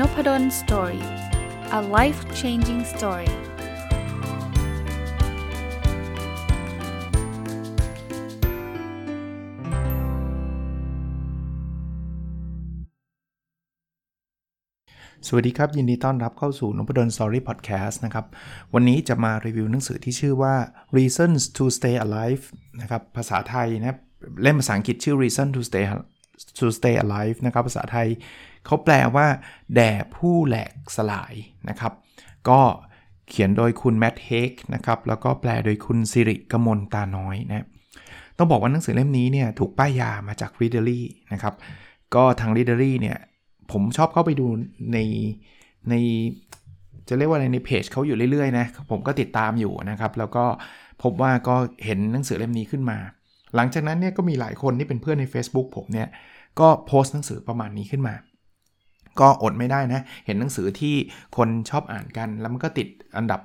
n o p ด d o สตอรี่ a life changing story สวัสดีครับ ยินดีต้อนรับเข้าสู่นพดล Story Podcast นะครับ วันนี้จะมารีวิวหนังสือที่ชื่อว่า Reasons to Stay Alive นะครับภาษาไทยนะเล่มภาษาอังกฤษชื่อ Reason to Stay to Stay Alive นะครับภาษาไทย เขาแปลว่า แด่ผู้แหลกสลายนะครับ ก็เขียนโดยคุณแมทเฮกนะครับ แล้วก็แปลโดยคุณสิริกมลตาน้อยนะต้องบอกว่าหนังสือเล่มนี้เนี่ยถูกป้ายยามาจาก Readerly นะครับ ก็ทาง Readerly เนี่ยผมชอบเข้าไปดูในในจะเรียกว่าอะไรในเพจเขาอยู่เรื่อยๆนะผมก็ติดตามอยู่นะครับ แล้วก็พบว่าก็เห็นหนังสือเล่มนี้ขึ้นมา หลังจากนั้นเนี่ยก็มีหลายคนที่เป็นเพื่อนใน Facebook ผมเนี่ยก็โพสต์หนังสือประมาณนี้ขึ้นมา ก็อดไม่ได้นะ เห็นหนังสือที่คนชอบอ่านกัน แล้วมันก็ติดอันดับ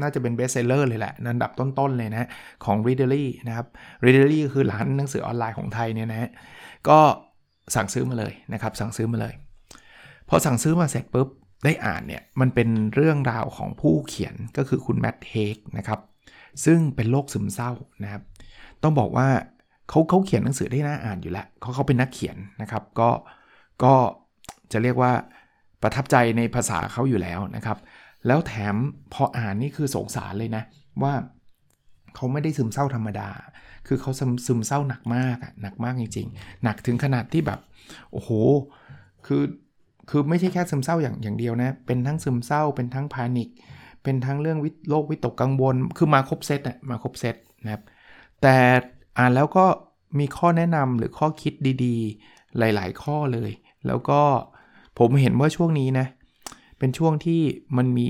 น่าจะเป็นเบสเซลเลอร์เลยแหละอันดับต้นๆเลยนะของ Readery นะครับ Readery คือร้านหนังสือออนไลน์ของไทยเนี่ยนะก็สั่งซื้อมาเลยนะครับ สั่งซื้อมาเลย พอสั่งซื้อมาเสร็จปุ๊บได้อ่านเนี่ย มันเป็นเรื่องราวของผู้เขียนก็คือคุณแมทเฮกนะครับ ซึ่งเป็นโรคซึมเศร้านะครับ ต้องบอกว่าเขาเขาเขียนหนังสือได้น่าอ่านอยู่แล้วเขาเขาเป็นนักเขียนนะครับ ก็ก็ จะเรียกว่าประทับใจในภาษาเขาอยู่แล้วนะครับ แล้วแถมพออ่านนี่คือสงสารเลยนะ ว่าเขาไม่ได้ซึมเศร้าธรรมดา คือเขาซึมเศร้าหนักมากอะหนักมากจริง ๆ หนักถึงขนาดที่แบบโอ้โหคือคือไม่ใช่แค่ซึมเศร้าอย่างอย่างเดียวนะ เป็นทั้งซึมเศร้า เป็นทั้งพานิคเป็นทั้งเรื่องโรควิตกกังวล คือมาครบเซตอะมาครบเซตนะครับ แต่อ่านแล้วก็มีข้อแนะนำหรือข้อคิดดีๆ หลาย ๆ ข้อเลย แล้วก็ ผมเห็นว่าช่วงนี้นะ เป็นช่วงที่มันมี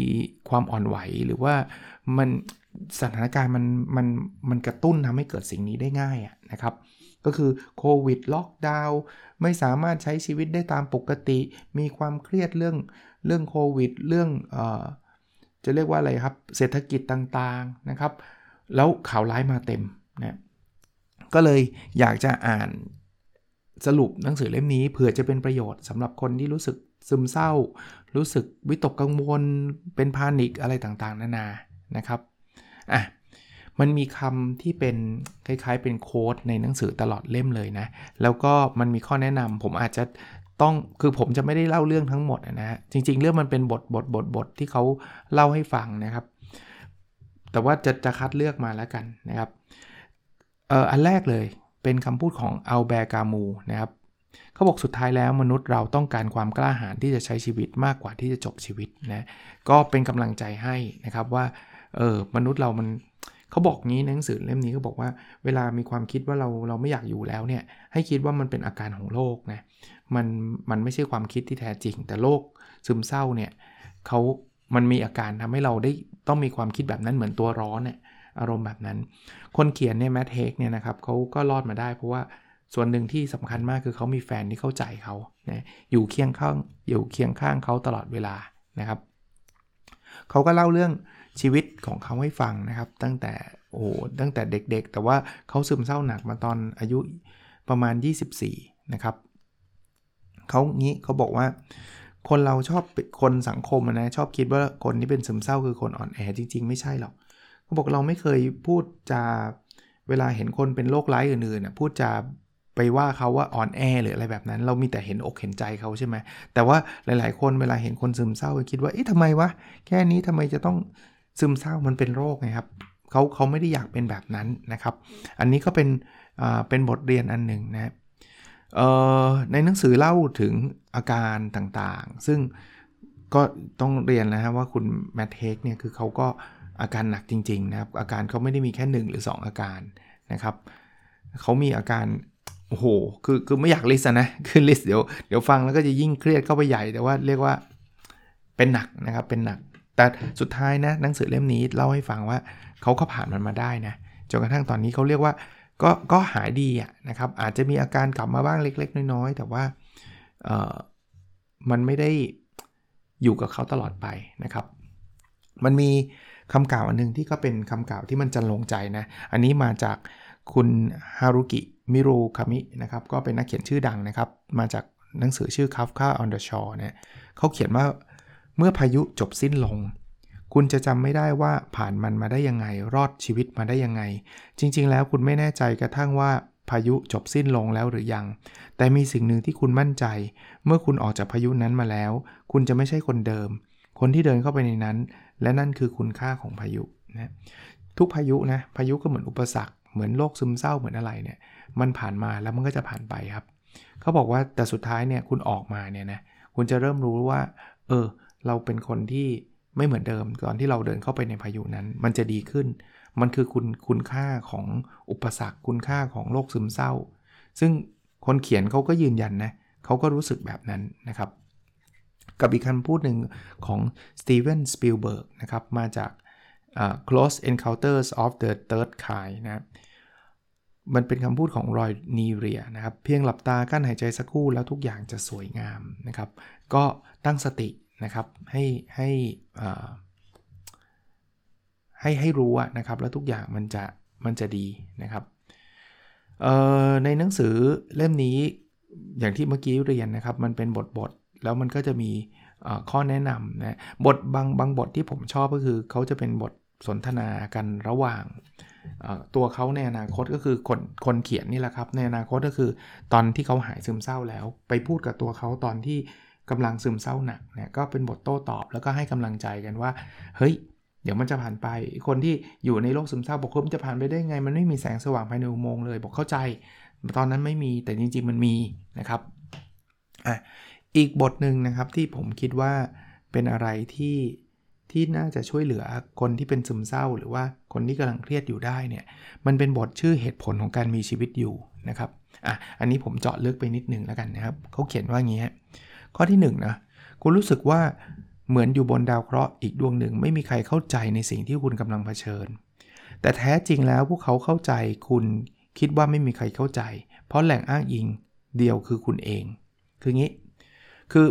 ความอ่อนไหวหรือว่ามันสถานการณ์มันมันมันกระตุ้นทำให้เกิดสิ่งนี้ได้ง่ายะนะครับ ก็คือโควิดล็อกดาวน์ไม่สามารถใช้ชีวิตได้ตามปกติ มีความเครียดเรื่องเรื่องโควิด เรื่องเออจะเรียกว่าอะไรครับ เศรษฐกิจต่างๆนะครับ แล้วข่าวร้ายมาเต็มนะก็เลยอยากจะอ่าน สรุปหนังสือเล่มนี้เผื่อจะเป็นประโยชน์สำหรับคนที่รู้สึกซึมเศร้า รู้สึกวิตกกังวล เป็นพานิกอะไรต่างๆ นานานะครับอะมันมีคำที่เป็นคล้ายๆ เป็นโค้ดในหนังสือตลอดเล่มเลยนะ แล้วก็มันมีข้อแนะนำผมอาจจะต้องคือผมจะไม่ได้เล่าเรื่องทั้งหมดนะฮะจริง ๆ เรื่องมันเป็นบทบทบทบทที่เขาเล่าให้ฟังนะครับ แต่ว่าจะจะคัดเลือกมาแล้วกันนะครับเอ่ออันแรกเลย เป็นคำพูดของอัลแบร์กามูนะครับเขาบอกสุดท้ายแล้วมนุษย์เราต้องการความกล้าหาญที่จะใช้ชีวิตมากกว่าที่จะจบชีวิตนะก็เป็นกำลังใจให้นะครับว่าเออมนุษย์เรามันเขาบอกงี้ในหนังสือเล่มนี้เขาบอกว่าเวลามีความคิดว่าเราเราไม่อยากอยู่แล้วเนี่ยให้คิดว่ามันเป็นอาการของโรคนะมันมันไม่ใช่ความคิดที่แท้จริง แต่โรคซึมเศร้าเนี่ยเขามันมีอาการทำให้เราได้ต้องมีความคิดแบบนั้นเหมือนตัวร้อนเนี่ย อารมณ์แบบนั้น คนเขียนเนี่ยแมทเฮกเนี่ยนะครับเขาก็รอดมาได้เพราะว่าส่วนหนึ่งที่สำคัญมากคือเขามีแฟนที่เข้าใจเขานะอยู่เคียงข้างอยู่เคียงข้างเขาตลอดเวลานะครับเขาก็เล่าเรื่องชีวิตของเขาให้ฟังนะครับ ตั้งแต่โอ้ตั้งแต่เด็กๆ แต่ว่าเขาซึมเศร้าหนักมาตอนอายุประมาณ 24 นะครับเขางี้เขาบอกว่า คนเราชอบคนสังคมนะชอบคิดว่าคนที่เป็นซึมเศร้าคือคนอ่อนแอจริง ๆ ไม่ใช่หรอก เขาบอกเราไม่เคยพูดจาเวลาเห็นคนเป็นโรคร้ายอื่นๆพูดจาไปว่าเขาว่าอ่อนแอหรืออะไรแบบนั้น เรามีแต่เห็นอกเห็นใจเขาใช่ไหมแต่ว่าหลาย ๆ คนเวลาเห็นคนซึมเศร้าคิดว่าเอ๊ะทำไมวะแค่นี้ทำไมจะต้องซึมเศร้ามันเป็นโรคไงครับเขาเขาไม่ได้อยากเป็นแบบนั้นนะครับ อันนี้ก็เป็นอ่าเป็นบทเรียนอันหนึ่งนะในหนังสือเล่าถึงอาการต่างๆ ซึ่งก็ต้องเรียนนะฮะว่าคุณแมทเทคเนี่ยคือเขาก็ อาการหนักจริงๆนะครับ อาการเขาไม่ได้มีแค่ 1 หรือ 2 อาการนะครับเขามีอาการโอ้โห คือคือไม่อยากลิสนะคือลิสเดี๋ยวเดี๋ยวฟังแล้วก็จะยิ่งเครียดเข้าไปใหญ่แต่ว่าเรียกว่าเป็นหนักนะครับเป็นหนัก แต่สุดท้ายนะหนังสือเล่มนี้เล่าให้ฟังว่าเขาก็ผ่านมันมาได้นะจนกระทั่งตอนนี้เขาเรียกว่าก็ก็หายดีอะนะครับอาจจะมีอาการกลับมาบ้างเล็ก ๆ น้อยๆ แต่ว่าเออมันไม่ได้อยู่กับเขาตลอดไปนะครับ มันมี คำกล่าวอันนึงที่ก็เป็นคำกล่าวที่มันจันลงใจนะ อันนี้มาจากคุณฮารุกิ มิรุคามินะครับ ก็เป็นนักเขียนชื่อดังนะครับ มาจากหนังสือชื่อ Kafka on the Shore เนี่ยเขาเขียนว่าเมื่อพายุจบสิ้นลง คุณจะจำไม่ได้ว่าผ่านมันมาได้ยังไง รอดชีวิตมาได้ยังไง จริง ๆ แล้วคุณไม่แน่ใจกระทั่งว่าพายุจบสิ้นลงแล้วหรือยัง แต่มีสิ่งหนึ่งที่คุณมั่นใจ เมื่อคุณออกจากพายุนั้นมาแล้ว คุณจะไม่ใช่คนเดิม คนที่เดินเข้าไปในนั้น และนั่นคือคุณค่าของพายุนะทุกพายุนะพายุก็เหมือนอุปสรรคเหมือนโรคซึมเศร้าเหมือนอะไรเนี่ยมันผ่านมาแล้วมันก็จะผ่านไปครับเขาบอกว่าแต่สุดท้ายเนี่ยคุณออกมาเนี่ยนะคุณจะเริ่มรู้ว่า เออ เราเป็นคนที่ไม่เหมือนเดิมตอนที่เราเดินเข้าไปในพายุนั้น มันจะดีขึ้น มันคือคุณคุณค่าของอุปสรรค คุณค่าของโรคซึมเศร้า ซึ่งคนเขียนเขาก็ยืนยันนะเขาก็รู้สึกแบบนั้นนะครับ กับอีกคำพูดหนึ่งของสตีเวนสปิลเบิร์กนะครับ มาจาก uh, Close Encounters of the Third Kind นะมันเป็นคำพูดของรอยนีเรียนะครับ เพียงหลับตากลั้นหายใจสักครู่แล้วทุกอย่างจะสวยงามนะครับ ก็ตั้งสตินะครับให้ให้ให้ให้รู้นะครับ แล้วทุกอย่างมันจะมันจะดีนะครับในหนังสือเล่มนี้อย่างที่เมื่อกี้เรียนนะครับ มันเป็นบทบท แล้วมันก็จะมีข้อแนะนำนะบทบางบางบทที่ผมชอบก็คือเขาจะเป็นบทสนทนากันระหว่างตัวเขาในอนาคตก็คือคนคนเขียนนี่แหละครับในอนาคตก็คือตอนที่เขาหายซึมเศร้าแล้ว ไปพูดกับตัวเขาตอนที่กำลังซึมเศร้าหนักเนี่ยก็เป็นบทโต้ตอบแล้วก็ให้กำลังใจกันว่า เฮ้ย เดี๋ยวมันจะผ่านไป คนที่อยู่ในโลกซึมเศร้าบอกว่ามันจะผ่านไปได้ไง มันไม่มีแสงสว่างภายในอุโมงค์เลย บอกเข้าใจ ตอนนั้นไม่มีแต่จริงๆมันมีนะครับอะ อีกบทหนึ่งนะครับที่ผมคิดว่าเป็นอะไรที่ที่น่าจะช่วยเหลือคนที่เป็นซึมเศร้า หรือว่าคนที่กำลังเครียดอยู่ได้เนี่ยมันเป็นบทชื่อเหตุผลของการมีชีวิตอยู่นะครับอะอันนี้ผมเจาะลึกไปนิดนึงแล้วกันนะครับเขาเขียนว่างี้ข้อที่1นนะคุณรู้สึกว่าเหมือนอยู่บนดาวเคราะห์อีกดวงหนึ่งไม่มีใครเข้าใจในสิ่งที่คุณกำลังเผชิญ แต่แท้จริงแล้วพวกเขาเข้าใจคุณคิดว่าไม่มีใครเข้าใจ เพราะแหล่งอ้างอิงเดียวคือคุณเอง คืองี้ คือ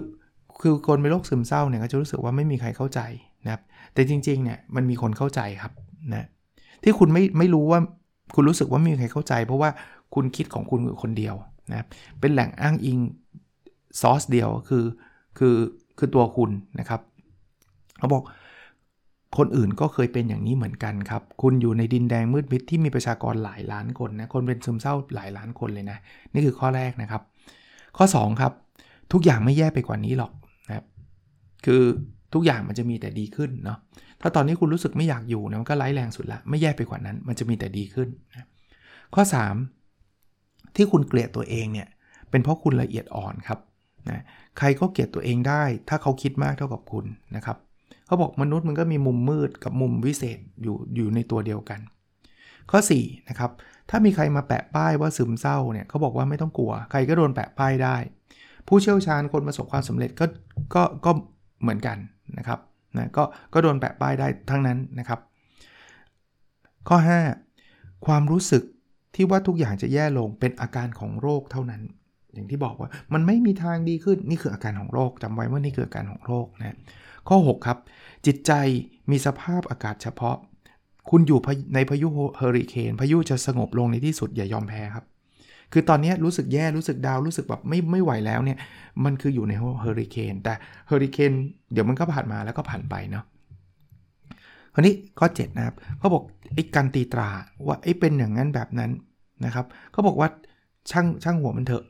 คือคนเป็นโรคซึมเศร้าเนี่ยก็จะรู้สึกว่าไม่มีใครเข้าใจนะครับ แต่จริงๆเนี่ยมันมีคนเข้าใจครับนะที่คุณไม่ไม่รู้ว่าคุณรู้สึกว่าไม่มีใครเข้าใจ เพราะว่าคุณคิดของคุณคนเดียวนะเป็นแหล่งอ้างอิงซอสเดียวคือคือคือตัวคุณนะครับเขาบอกคนอื่นก็เคยเป็นอย่างนี้เหมือนกันครับ คุณอยู่ในดินแดงมืดมิดที่มีประชากรหลายล้านคนนะ คนเป็นซึมเศร้าหลายล้านคนเลยนะ นี่คือข้อแรกนะครับ ข้อ 2 ครับ ทุกอย่างไม่แย่ไปกว่านี้หรอกนะครับคือทุกอย่างมันจะมีแต่ดีขึ้นเนาะถ้าตอนนี้คุณรู้สึกไม่อยากอยู่นะมันก็ไร้แรงสุดละไม่แย่ไปกว่านั้น มันจะมีแต่ดีขึ้นนะข้อ 3 ที่คุณเกลียดตัวเองเนี่ยเป็นเพราะคุณละเอียดอ่อนครับนะใครก็เกลียดตัวเองได้ ถ้าเขาคิดมากเท่ากับคุณนะครับเขาบอกมนุษย์มันก็มีมุมมืดกับมุมวิเศษอยู่อยู่ในตัวเดียวกัน ข้อ4นะครับถ้ามีใครมาแปะป้ายว่าซึมเศร้าเนี่ยเขาบอกว่าไม่ต้องกลัว ใครก็โดนแปะป้ายได้ ผู้เชี่ยวชาญคนประสบความสำเร็จก็ก็ก็เหมือนกันนะครับนะก็ก็โดนแปะป้ายได้ทั้งนั้นนะครับ ข้อ 5 ความรู้สึกที่ว่าทุกอย่างจะแย่ลงเป็นอาการของโรคเท่านั้น อย่างที่บอกว่ามันไม่มีทางดีขึ้นนี่คืออาการของโรคจำไว้ว่านี่คืออาการของโรคนะข้อ 6 ครับ จิตใจมีสภาพอากาศเฉพาะ คุณอยู่ในพายุเฮอริเคนพายุจะสงบลงในที่สุดอย่ายอมแพ้ครับ คือตอนนี้รู้สึกแย่รู้สึกดาวรู้สึกแบบไม่ไม่ไหวแล้วเนี่ย มันคืออยู่ในเฮอริเคนแต่เฮอริเคนเดี๋ยวมันก็ผ่านมาแล้วก็ผ่านไปเนาะคราวนี้ข้อ7นะครับเขาบอกไอ้การตีตราว่าไอ้เป็นอย่างนั้นแบบนั้นนะครับเขาบอกว่าช่างช่างหัวมันเถอะ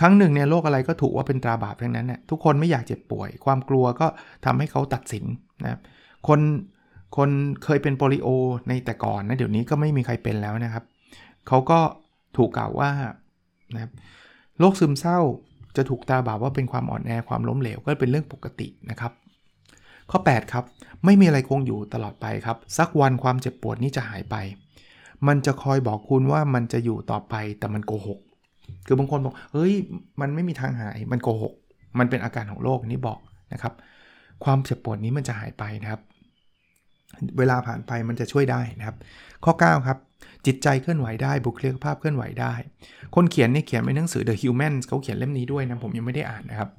ครั้งหนึ่งเนี่ยโรคอะไรก็ถูกว่าเป็นตราบาปทั้งนั้นเนี่ยทุกคนไม่อยากเจ็บป่วย ความกลัวก็ทำให้เขาตัดสินนะครับคนคนเคยเป็นโปลิโอในแต่ก่อนนะเดี๋ยวนี้ก็ไม่มีใครเป็นแล้วนะครับเขาก็ ถูกกล่าวว่านะครับโรคซึมเศร้าจะถูกตาบาปว่าเป็นความอ่อนแอความล้มเหลวก็เป็นเรื่องปกตินะครับ ข้อ 8 ครับ ไม่มีอะไรคงอยู่ตลอดไปครับ สักวันความเจ็บปวดนี้จะหายไป มันจะคอยบอกคุณว่ามันจะอยู่ต่อไปแต่มันโกหก คือบางคนบอกเฮ้ย มันไม่มีทางหายมันโกหก มันเป็นอาการของโรคนี้บอกนะครับ ความเจ็บปวดนี้มันจะหายไปนะครับ เวลาผ่านไปมันจะช่วยได้นะครับ ข้อ 9 ครับ จิตใจเคลื่อนไหวได้บุคลิกภาพเคลื่อนไหวได้ คนเขียนเนี่ยเขียนในหนังสือ The Human เขาเขียนเล่มนี้ด้วยนะผมยังไม่ได้อ่านนะครับ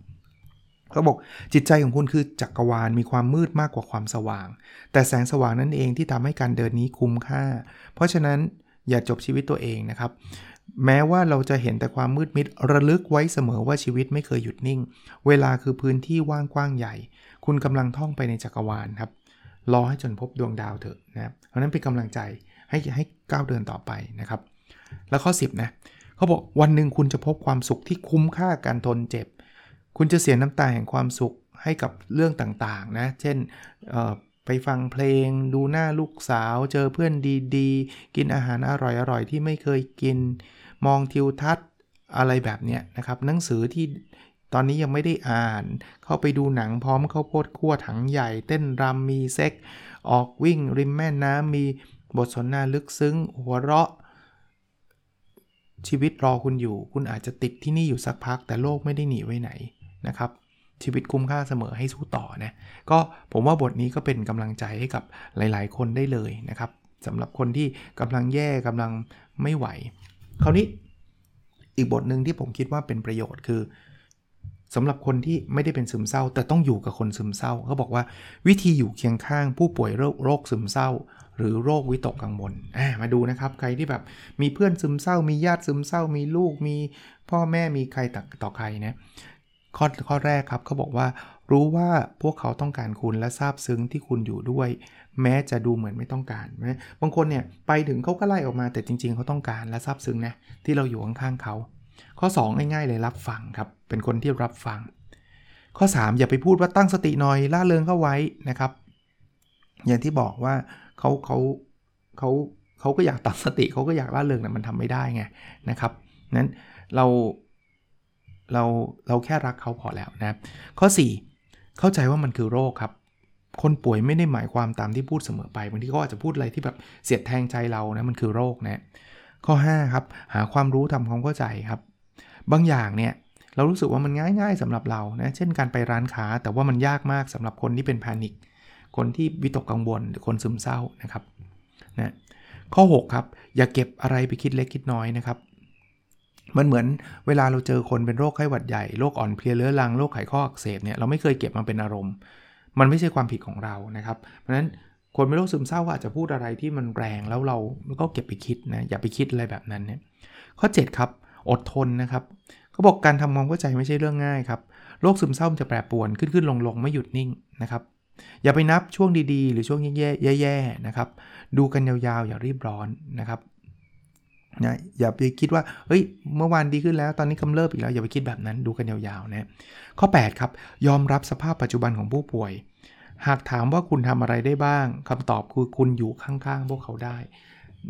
เขาบอกจิตใจของคุณคือจักรวาลมีความมืดมากกว่าความสว่าง แต่แสงสว่างนั่นเองที่ทำให้การเดินนี้คุ้มค่า เพราะฉะนั้นอย่าจบชีวิตตัวเองนะครับ แม้ว่าเราจะเห็นแต่ความมืดมิดระลึกไว้เสมอว่าชีวิตไม่เคยหยุดนิ่ง เวลาคือพื้นที่ว่างกว้างใหญ่ คุณกำลังท่องไปในจักรวาลครับรอให้จนพบดวงดาวเถอะนะครับเพราะนั้นเป็นกำลังใจ ให้ให้ก้าวเดินต่อไปนะครับ แล้วข้อ 10นะเขาบอกวันหนึ่งคุณจะพบความสุขที่คุ้มค่าการทนเจ็บ คุณจะเสียน้ำตาแห่งความสุขให้กับเรื่องต่างๆนะ เช่นไปฟังเพลง ดูหน้าลูกสาว เจอเพื่อนดีๆ กินอาหารอร่อยๆ ที่ไม่เคยกิน มองทิวทัศน์อะไรแบบเนี้ยนะครับ หนังสือที่ตอนนี้ยังไม่ได้อ่าน เข้าไปดูหนังพร้อมเข้าโพดขั้วถังใหญ่ เต้นรำมีเซ็ก ออกวิ่งริมแม่น้ำมี บทสนทนาลึกซึ้ง หัวเราะ ชีวิตรอคุณอยู่ คุณอาจจะติดที่นี่อยู่สักพัก แต่โลกไม่ได้หนีไว้ไหนนะครับ ชีวิตคุ้มค่าเสมอให้สู้ต่อนะ ก็ผมว่าบทนี้ก็เป็นกำลังใจให้กับหลาย ๆ คนได้เลยนะครับสำหรับคนที่กำลังแย่กำลังไม่ไหว คราวนี้อีกบทหนึ่งที่ผมคิดว่าเป็นประโยชน์คือ สำหรับคนที่ไม่ได้เป็นซึมเศร้า แต่ต้องอยู่กับคนซึมเศร้าเขาบอกว่าวิธีอยู่เคียงข้างผู้ป่วยโรคซึมเศร้า หรือโรควิตกกังวลมาดูนะครับ ใครที่แบบมีเพื่อนซึมเศร้า มีญาติซึมเศร้า มีลูกมีพ่อแม่มีใครต่อใครนะข้อข้อแรกครับเขาบอกว่ารู้ว่าพวกเขาต้องการคุณและซาบซึ้งที่คุณอยู่ด้วย แม้จะดูเหมือนไม่ต้องการไหมบางคนเนี่ยไปถึงเขาก็ไล่ออกมาแต่จริง ๆเขาต้องการและซาบซึ้งนะที่เราอยู่ข้างๆเขา ข้อ 2 ง่ายๆเลยรับฟังครับ เป็นคนที่รับฟัง ข้อ 3 อย่าไปพูดว่าตั้งสติหน่อยล่าเริงเข้าไว้นะครับ อย่างที่บอกว่าเขาเขาเขาเขาก็อยากตั้งสติเขาก็อยากล่าเริงแต่มันทำไม่ได้ไงนะครับนั้นเราเราเราแค่รักเขาพอแล้วนะข้อ 4 เข้าใจว่ามันคือโรคครับ คนป่วยไม่ได้หมายความตามที่พูดเสมอไปบางทีเขาอาจจะพูดอะไรที่แบบเสียดแทงใจเรานะมันคือโรคนะข้อ5ครับหาความรู้ทำความเข้าใจครับ บางอย่างเนี่ยเรารู้สึกว่ามันง่าย ๆสำหรับเรานะเช่นการไปร้านค้าแต่ว่ามันยากมากสำหรับคนที่เป็นแพนิคคนที่วิตกกังวลหรือคนซึมเศร้านะครับนะข้อ 6 ครับ อย่าเก็บอะไรไปคิดเล็กคิดน้อยนะครับ มันเหมือนเวลาเราเจอคนเป็นโรคไข้หวัดใหญ่โรคอ่อนเพลียเรื้อรังโรคไขข้ออักเสบเนี่ยเราไม่เคยเก็บมาเป็นอารมณ์ มันไม่ใช่ความผิดของเรานะครับ เพราะฉะนั้นคนเป็นโรคซึมเศร้าอาจจะพูดอะไรที่มันแรงแล้วเราก็เก็บไปคิดนะอย่าไปคิดอะไรแบบนั้นเนี่ยข้อ 7 ครับ อดทนนะครับเขาบอกการทำความเข้าใจไม่ใช่เรื่องง่ายครับโรคซึมเศร้าจะแปรปรวนขึ้นขึ้นลงลงไม่หยุดนิ่งนะครับ อย่าไปนับช่วงดีๆ หรือช่วงแย่ๆนะครับ ดูกันยาวๆ อย่ารีบร้อนนะครับนะอย่าไปคิดว่าเฮ้ยเมื่อวานดีขึ้นแล้ว ตอนนี้กำเริบอีกแล้วอย่าไปคิดแบบนั้นดูกันยาวๆนะข้อ 8 ครับ ยอมรับสภาพปัจจุบันของผู้ป่วย หากถามว่าคุณทำอะไรได้บ้างคำตอบคือคุณอยู่ข้างๆ พวกเขาได้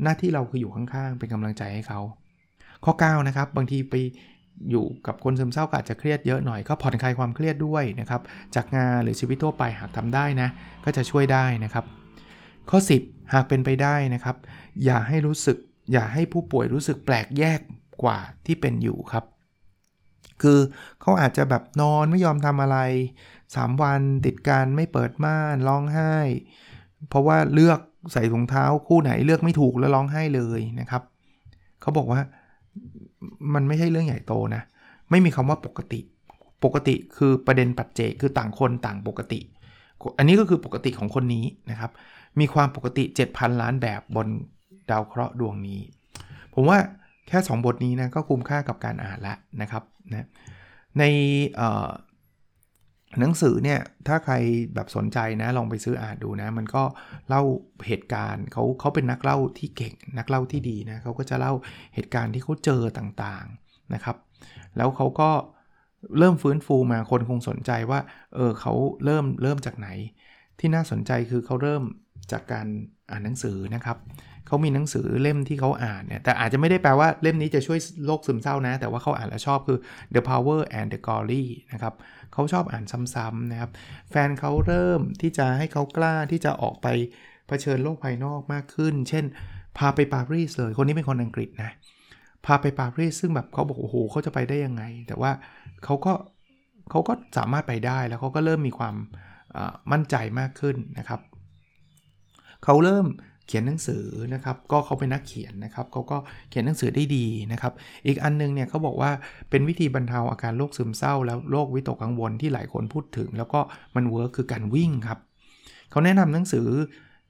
หน้าที่เราคืออยู่ข้างๆ เป็นกำลังใจให้เขา ข้อ9นะครับบางทีไปอยู่กับคนซึมเศร้าอาจจะเครียดเยอะหน่อยก็ผ่อนคลายความเครียดด้วยนะครับจากงานหรือชีวิตทั่วไปหากทำได้นะก็จะช่วยได้นะครับ ข้อ 10 หากเป็นไปได้นะครับ อย่าให้รู้สึกอย่าให้ผู้ป่วยรู้สึกแปลกแยกกว่าที่เป็นอยู่ครับ คือเขาอาจจะแบบนอนไม่ยอมทำอะไร 3 วันติดการไม่เปิดม่านร้องไห้ เพราะว่าเลือกใส่ถุงเท้าคู่ไหนเลือกไม่ถูกแล้วร้องไห้เลยนะครับ เขาบอกว่า มันไม่ใช่เรื่องใหญ่โตนะ ไม่มีคำว่าปกติ ปกติคือประเด็นปัจเจกคือต่างคนต่างปกติ อันนี้ก็คือปกติของคนนี้นะครับ มีความปกติ 7,000 ล้านแบบบนดาวเคราะห์ดวงนี้ ผมว่าแค่ 2 บทนี้นะก็คุ้มค่ากับการอ่านแล้วนะครับนะใน หนังสือเนี่ยถ้าใครแบบสนใจนะลองไปซื้ออ่านดูนะ มันก็เล่าเหตุการณ์เขาเขาเป็นนักเล่าที่เก่งนักเล่าที่ดีนะเขาก็จะเล่าเหตุการณ์ที่เขาเจอต่างๆนะครับ แล้วเขาก็เริ่มฟื้นฟูมาคนคงสนใจว่าเออเขาเริ่มเริ่มจากไหน ที่น่าสนใจคือเขาเริ่มจากการอ่านหนังสือนะครับเขามีหนังสือเล่มที่เขาอ่านเนี่ยแต่อาจจะไม่ได้แปลว่าเล่มนี้จะช่วยโรคซึมเศร้านะ แต่ว่าเขาอ่านแล้วชอบคือ The Power and the Glory นะครับเขาชอบอ่านซ้ำๆนะครับ แฟนเขาเริ่มที่จะให้เขากล้าที่จะออกไปเผชิญโลกภายนอกมากขึ้น เช่น พาไปปารีสเลย คนนี้เป็นคนอังกฤษนะพาไปปารีสซึ่งแบบเขาบอกโอ้โหเขาจะไปได้ยังไง แต่ว่าเขาก็เขาก็สามารถไปได้แล้วเขาก็เริ่มมีความ มั่นใจมากขึ้นนะครับ เขาเริ่มเขียนหนังสือนะครับก็เขาเป็นนักเขียนนะครับเขาก็เขียนหนังสือได้ดีนะครับ อีกอันนึงเนี่ยเขาบอกว่าเป็นวิธีบรรเทาอาการโรคซึมเศร้า แล้วโรควิตกกังวลที่หลายคนพูดถึง แล้วก็มัน work คือการวิ่งครับเขาแนะนำหนังสือ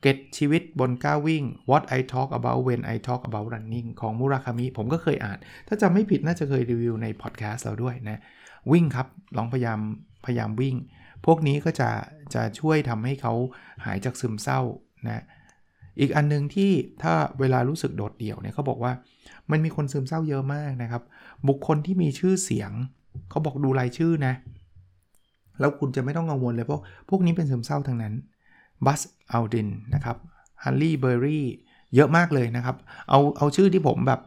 เกร็ดชีวิตบนก้าววิ่ง What I Talk About When I Talk About Running ของมุราคามิผมก็เคยอ่าน ถ้าจำไม่ผิดน่าจะเคยรีวิวในพอดแคสต์เราด้วยนะวิ่งครับลองพยายามพยายามวิ่ง พวกนี้ก็จะจะช่วยทำให้เขาหายจากซึมเศร้านะอีกอันนึงที่ถ้าเวลารู้สึกโดดเดี่ยวเนี่ยเขาบอกว่ามันมีคนซึมเศร้าเยอะมากนะครับ บุคคลที่มีชื่อเสียงเขาบอกดูรายชื่อนะ แล้วคุณจะไม่ต้องกังวลเลยเพราะพวกนี้เป็นซึมเศร้าทั้งนั้นบัสอัลดินนะครับฮันลี่เบอร์รี่เยอะมากเลยนะครับ เอาเอาชื่อที่ผมแบบ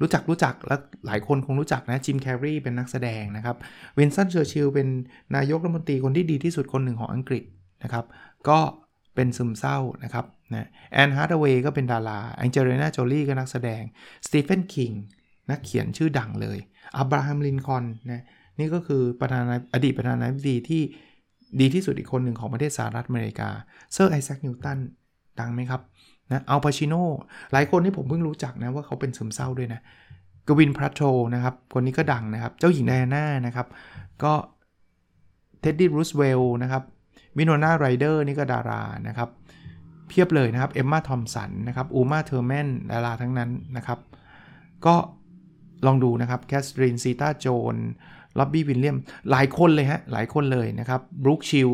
รู้จักรู้จักและหลายคนคงรู้จักนะจิมแคร์รีเป็นนักแสดงนะครับวินสตันเชอร์ชิลเป็นนายกรัฐมนตรีคนที่ดีที่สุดคนหนึ่งของอังกฤษนะครับก็เป็นซึมเศร้านะครับนะแอนแฮทธาเวย์ก็เป็นดาราแองเจลิน่าโจลี่ก็นักแสดงสตีเฟนคิงนักเขียนชื่อดังเลยอับราฮัมลินคอนนะนี่ก็คือประธานาอดีตประธานาธิบดีที่ดีที่สุดอีกคนหนึ่งของประเทศสหรัฐอเมริกาเซอร์ไอแซคนิวตันดังไหมครับ นะอัลปาชิโนหลายคนที่ผมเพิ่งรู้จักนะว่าเขาเป็นซึมเศร้าด้วยนะกวินเน็ธพัลโทรว์นะครับ คนนี้ก็ดังนะครับ เจ้าหญิงไดอาน่านะครับ ก็เท็ดดี้รูสเวลล์นะครับวิโนนาไรเดอร์นี่ก็ดารานะครับ เพียบเลยนะครับ เอมมาทอมป์สันนะครับ อูมาเทอร์แมนดาราทั้งนั้นนะครับ ก็ลองดูนะครับ แคทเธอรีนซีตาโจนส์ร็อบบี้วิลเลียมส์ หลายคนเลยฮะ หลายคนเลยนะครับบรูคชิล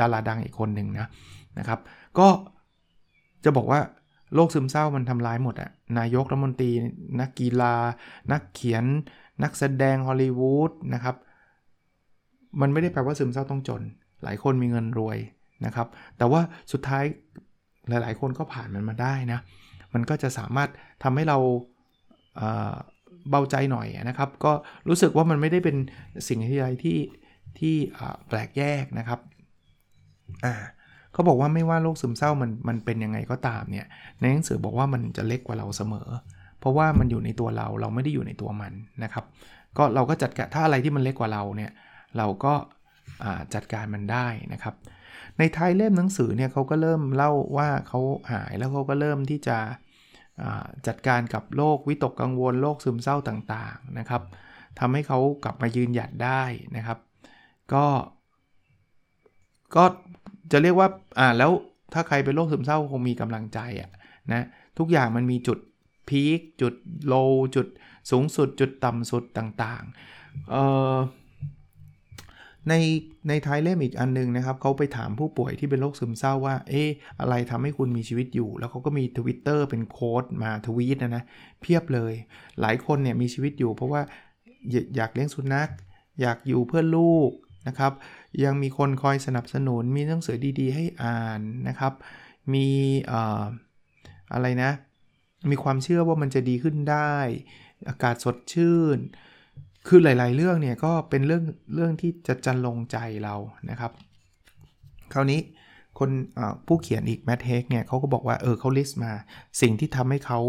ดาราดังอีกคนหนึ่งนะนะครับ ก็ จะบอกว่าโรคซึมเศร้ามันทำร้ายหมดอะนายกรัฐมนตรี นักกีฬา นักเขียน นักแสดงฮอลลีวูดนะครับ มันไม่ได้แปลว่าซึมเศร้าต้องจน หลายคนมีเงินรวยนะครับ แต่ว่าสุดท้ายหลาย ๆ คนก็ผ่านมันมาได้นะ มันก็จะสามารถทำให้เราเบาใจหน่อยนะครับ ก็รู้สึกว่ามันไม่ได้เป็นสิ่งที่อะไรที่ที่แปลกแยกนะครับ อ่า เขาบอกว่าไม่ว่าโรคซึมเศร้ามันมันเป็นยังไงก็ตามเนี่ยในหนังสือบอกว่ามันจะเล็กกว่าเราเสมอ เพราะว่ามันอยู่ในตัวเราเราไม่ได้อยู่ในตัวมันนะครับ ก็เราก็จัดการถ้าอะไรที่มันเล็กกว่าเราเนี่ยเราก็จัดการมันได้นะครับ ในท้ายเล่มหนังสือเนี่ยเขาก็เริ่มเล่าว่าเขาหายแล้วเขาก็เริ่มที่จะจัดการกับโรควิตกกังวลโรคซึมเศร้าต่างๆนะครับทำให้เขากลับมายืนหยัดได้นะครับ ก็ก็ จะเรียกว่าอ่าแล้วถ้าใครเป็นโรคซึมเศร้าคงมีกำลังใจอะนะทุกอย่างมันมีจุดพีคจุดโลจุดสูงสุดจุดต่ำสุดต่างๆเอ่อในในท้ายเล่มอีกอันนึงนะครับเขาไปถามผู้ป่วยที่เป็นโรคซึมเศร้าว่า เอ๊ะอะไรทำให้คุณมีชีวิตอยู่ แล้วเขาก็มี Twitter เป็นโค้ดมาทวีตนะนะ เพียบเลย หลายคนเนี่ยมีชีวิตอยู่ เพราะว่าอยากเลี้ยงสุนัข อยากอยู่เพื่อลูก นะครับ ยังมีคนคอยสนับสนุน มีหนังสือดีๆ ให้อ่านนะครับ มีอะไรนะ มีความเชื่อว่ามันจะดีขึ้นได้ อากาศสดชื่น คือหลาย ๆ เรื่องเนี่ยก็เป็นเรื่องเรื่องที่จะจันลงใจเรานะครับ คราวนี้คนผู้เขียนอีกแมทเฮกเนี่ยเขาก็บอกว่าเออเขา list มา สิ่งที่ทำให้เขา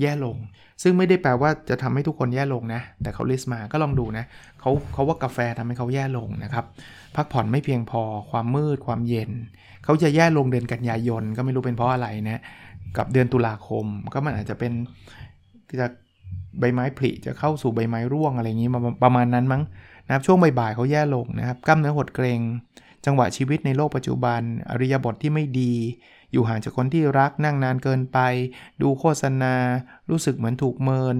แย่ลง ซึ่งไม่ได้แปลว่าจะทำให้ทุกคนแย่ลงนะ แต่เขา list มาก็ลองดูนะเขาเขาว่ากาแฟทำให้เขาแย่ลงนะครับ พักผ่อนไม่เพียงพอ ความมืด ความเย็น เขาจะแย่ลงเดือนกันยายน ก็ไม่รู้เป็นเพราะอะไรนะ กับเดือนตุลาคม ก็มันอาจจะเป็นจะใบไม้ผลิจะเข้าสู่ใบไม้ร่วงอะไรอย่างนี้ประมาณนั้นมั้งนะครับช่วงบ่ายๆเขาแย่ลงนะครับกล้ามเนื้อหดเกร็ง จังหวะชีวิตในโลกปัจจุบัน อริยบทที่ไม่ดี อยู่ห่างจากคนที่รักนั่งนานเกินไป ดูโฆษณา รู้สึกเหมือนถูกเมิน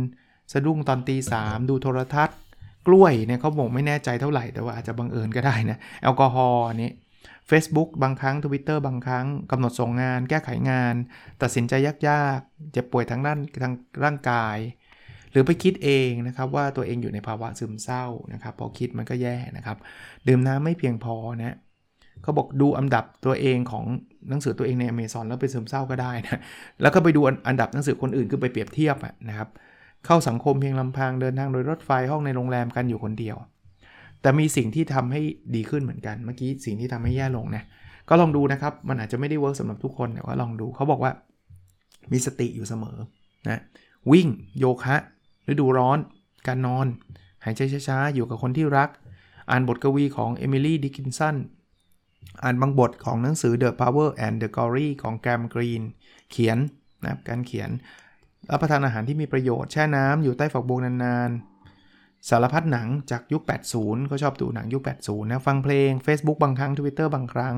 สะดุ้งตอนตีสามดูโทรทัศน์ กล้วยเนี่ยเขาบอกไม่แน่ใจเท่าไหร่แต่ว่าอาจจะบังเอิญก็ได้นะแอลกอฮอล์นี่ Facebook บางครั้ง Twitter บางครั้งกำหนดส่งงาน แก้ไขงาน ตัดสินใจยากๆ เจ็บป่วยทางด้านทางร่างกาย หรือไปคิดเองนะครับว่าตัวเองอยู่ในภาวะซึมเศร้านะครับพอคิดมันก็แย่นะครับ ดื่มน้ำไม่เพียงพอนะ เขาบอกดูอันดับตัวเองของหนังสือตัวเองใน Amazon แล้วไปซึมเศร้าก็ได้นะ แล้วก็ไปดูอันดับหนังสือคนอื่นคือไปเปรียบเทียบนะครับ เข้าสังคมเพียงลำพังเดินทางโดยรถไฟห้องในโรงแรมกันอยู่คนเดียว แต่มีสิ่งที่ทำให้ดีขึ้นเหมือนกัน เมื่อกี้สิ่งที่ทำให้แย่ลงนะ ก็ลองดูนะครับ มันอาจจะไม่ได้ work สำหรับทุกคนแต่ว่าลองดูเขาบอกว่า มีสติอยู่เสมอนะวิ่งโยคะฤดูร้อน การนอน หายใจช้าๆ อยู่กับคนที่รัก อ่านบทกวีของเอมิลี่ดิกินสัน อ่านบางบทของหนังสือ The Power and the Glory ของแกรมกรีน เขียนนะการเขียน รับประทานอาหารที่มีประโยชน์แช่น้ำอยู่ใต้ฝักบัวนานๆ สารพัดหนังจากยุค 80 ก็ชอบดูหนังยุค 80 นะ ฟังเพลง Facebook บางครั้ง Twitter บางครั้ง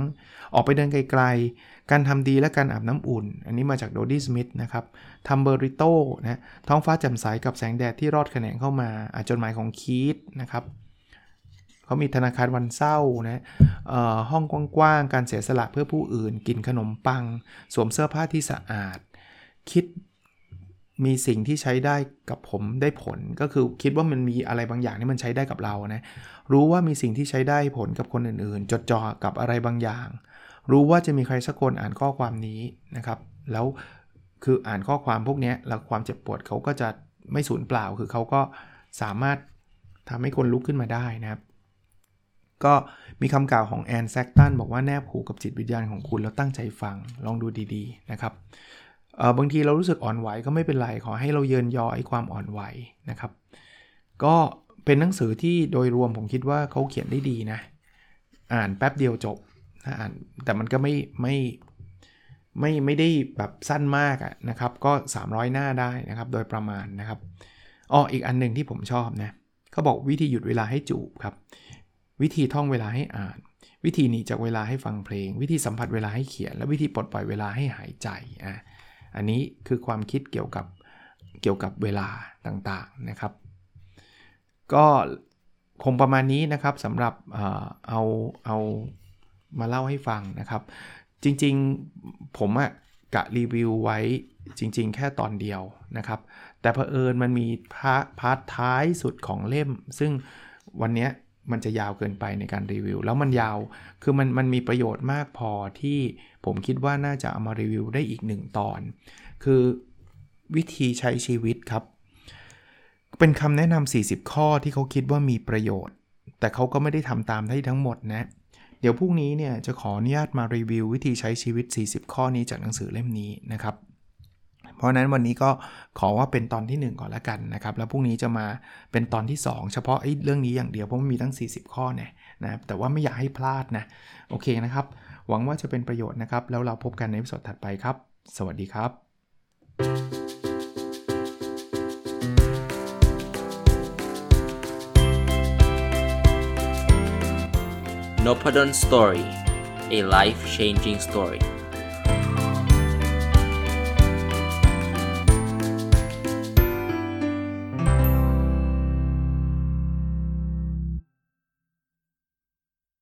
ออกไปเดินไกลๆ การทำดีและการอาบน้ำอุ่น อันนี้มาจากโดดี้สมิธนะครับทำเบอร์ริโต้นะท้องฟ้าแจ่มใสกับแสงแดดที่ลอดแขนงเข้ามาอ่านจดหมายของคีตส์นะครับ เขามีธนาคารวันเศร้านะห้องกว้างๆ การเสียสละเพื่อผู้อื่น กินขนมปัง สวมเสื้อผ้าที่สะอาด คิดมีสิ่งที่ใช้ได้กับผมได้ผล ก็คือคิดว่ามันมีอะไรบางอย่างที่มันใช้ได้กับเรานะ รู้ว่ามีสิ่งที่ใช้ได้ผลกับคนอื่นๆ จดจ่อกับอะไรบางอย่าง รู้ว่าจะมีใครสักคนอ่านข้อความนี้นะครับ แล้วคืออ่านข้อความพวกนี้แล้วความเจ็บปวดเขาก็จะไม่สูญเปล่า คือเขาก็สามารถทำให้คนลุกขึ้นมาได้นะครับ ก็มีคำกล่าวของแอนแซกตันบอกว่าแนบผูกกับจิตวิญญาณของคุณแล้วตั้งใจฟังลองดูดีๆนะครับบางทีเรารู้สึกอ่อนไหวก็ไม่เป็นไร ขอให้เราเยินยอไอ้ความอ่อนไหวนะครับ ก็เป็นหนังสือที่โดยรวมผมคิดว่าเขาเขียนได้ดีนะ อ่านแป๊บเดียวจบนะอ่านแต่มันก็ไม่ไม่ไม่ไม่ได้แบบสั้นมากะนะครับ ก็ 300 หน้าได้นะครับ โดยประมาณนะครับอ๋ออีกอันหนึ่งที่ผมชอบนะเขาบอกวิธีหยุดเวลาให้จูบครับ วิธีท่องเวลาให้อ่าน วิธีหนีจากเวลาให้ฟังเพลง วิธีสัมผัสเวลาให้เขียน และวิธีปลดปล่อยเวลาให้หายใจอะอันนี้คือความคิดเกี่ยวกับเกี่ยวกับเวลาต่างๆนะครับ ก็คงประมาณนี้นะครับสำหรับเอาเอามาเล่าให้ฟังนะครับ จริงๆผมอะกะรีวิวไว้จริงๆ แค่ตอนเดียวนะครับ แต่เผอิญมันมีพาร์ทท้ายสุดของเล่ม ซึ่งวันนี้ มันจะยาวเกินไปในการรีวิว แล้วมันยาวคือมันมันมีประโยชน์มากพอที่ผมคิดว่าน่าจะเอามารีวิวได้อีกหนึ่งตอน คือวิธีใช้ชีวิตครับ เป็นคำแนะนำ40 ข้อที่เขาคิดว่ามีประโยชน์ แต่เขาก็ไม่ได้ทำตามได้ทั้งหมดนะ เดี๋ยวพรุ่งนี้เนี่ยจะขออนุญาตมารีวิววิธีใช้ชีวิต 40 ข้อนี้จากหนังสือเล่มนี้นะครับ เพราะนั้นวันนี้ก็ขอว่าเป็นตอนที่ 1 ก่อนละกันนะครับ แล้วพรุ่งนี้จะมาเป็นตอนที่ 2 เฉพาะไอ้เรื่องนี้อย่างเดียวเพราะมันมีตั้ง 40 ข้อเนี่ยนะแต่ว่าไม่อยากให้พลาดนะโอเคนะครับ หวังว่าจะเป็นประโยชน์นะครับ แล้วเราพบกันในวิดีโอถัดไปครับ สวัสดีครับ n o p a d o n Story a life changing story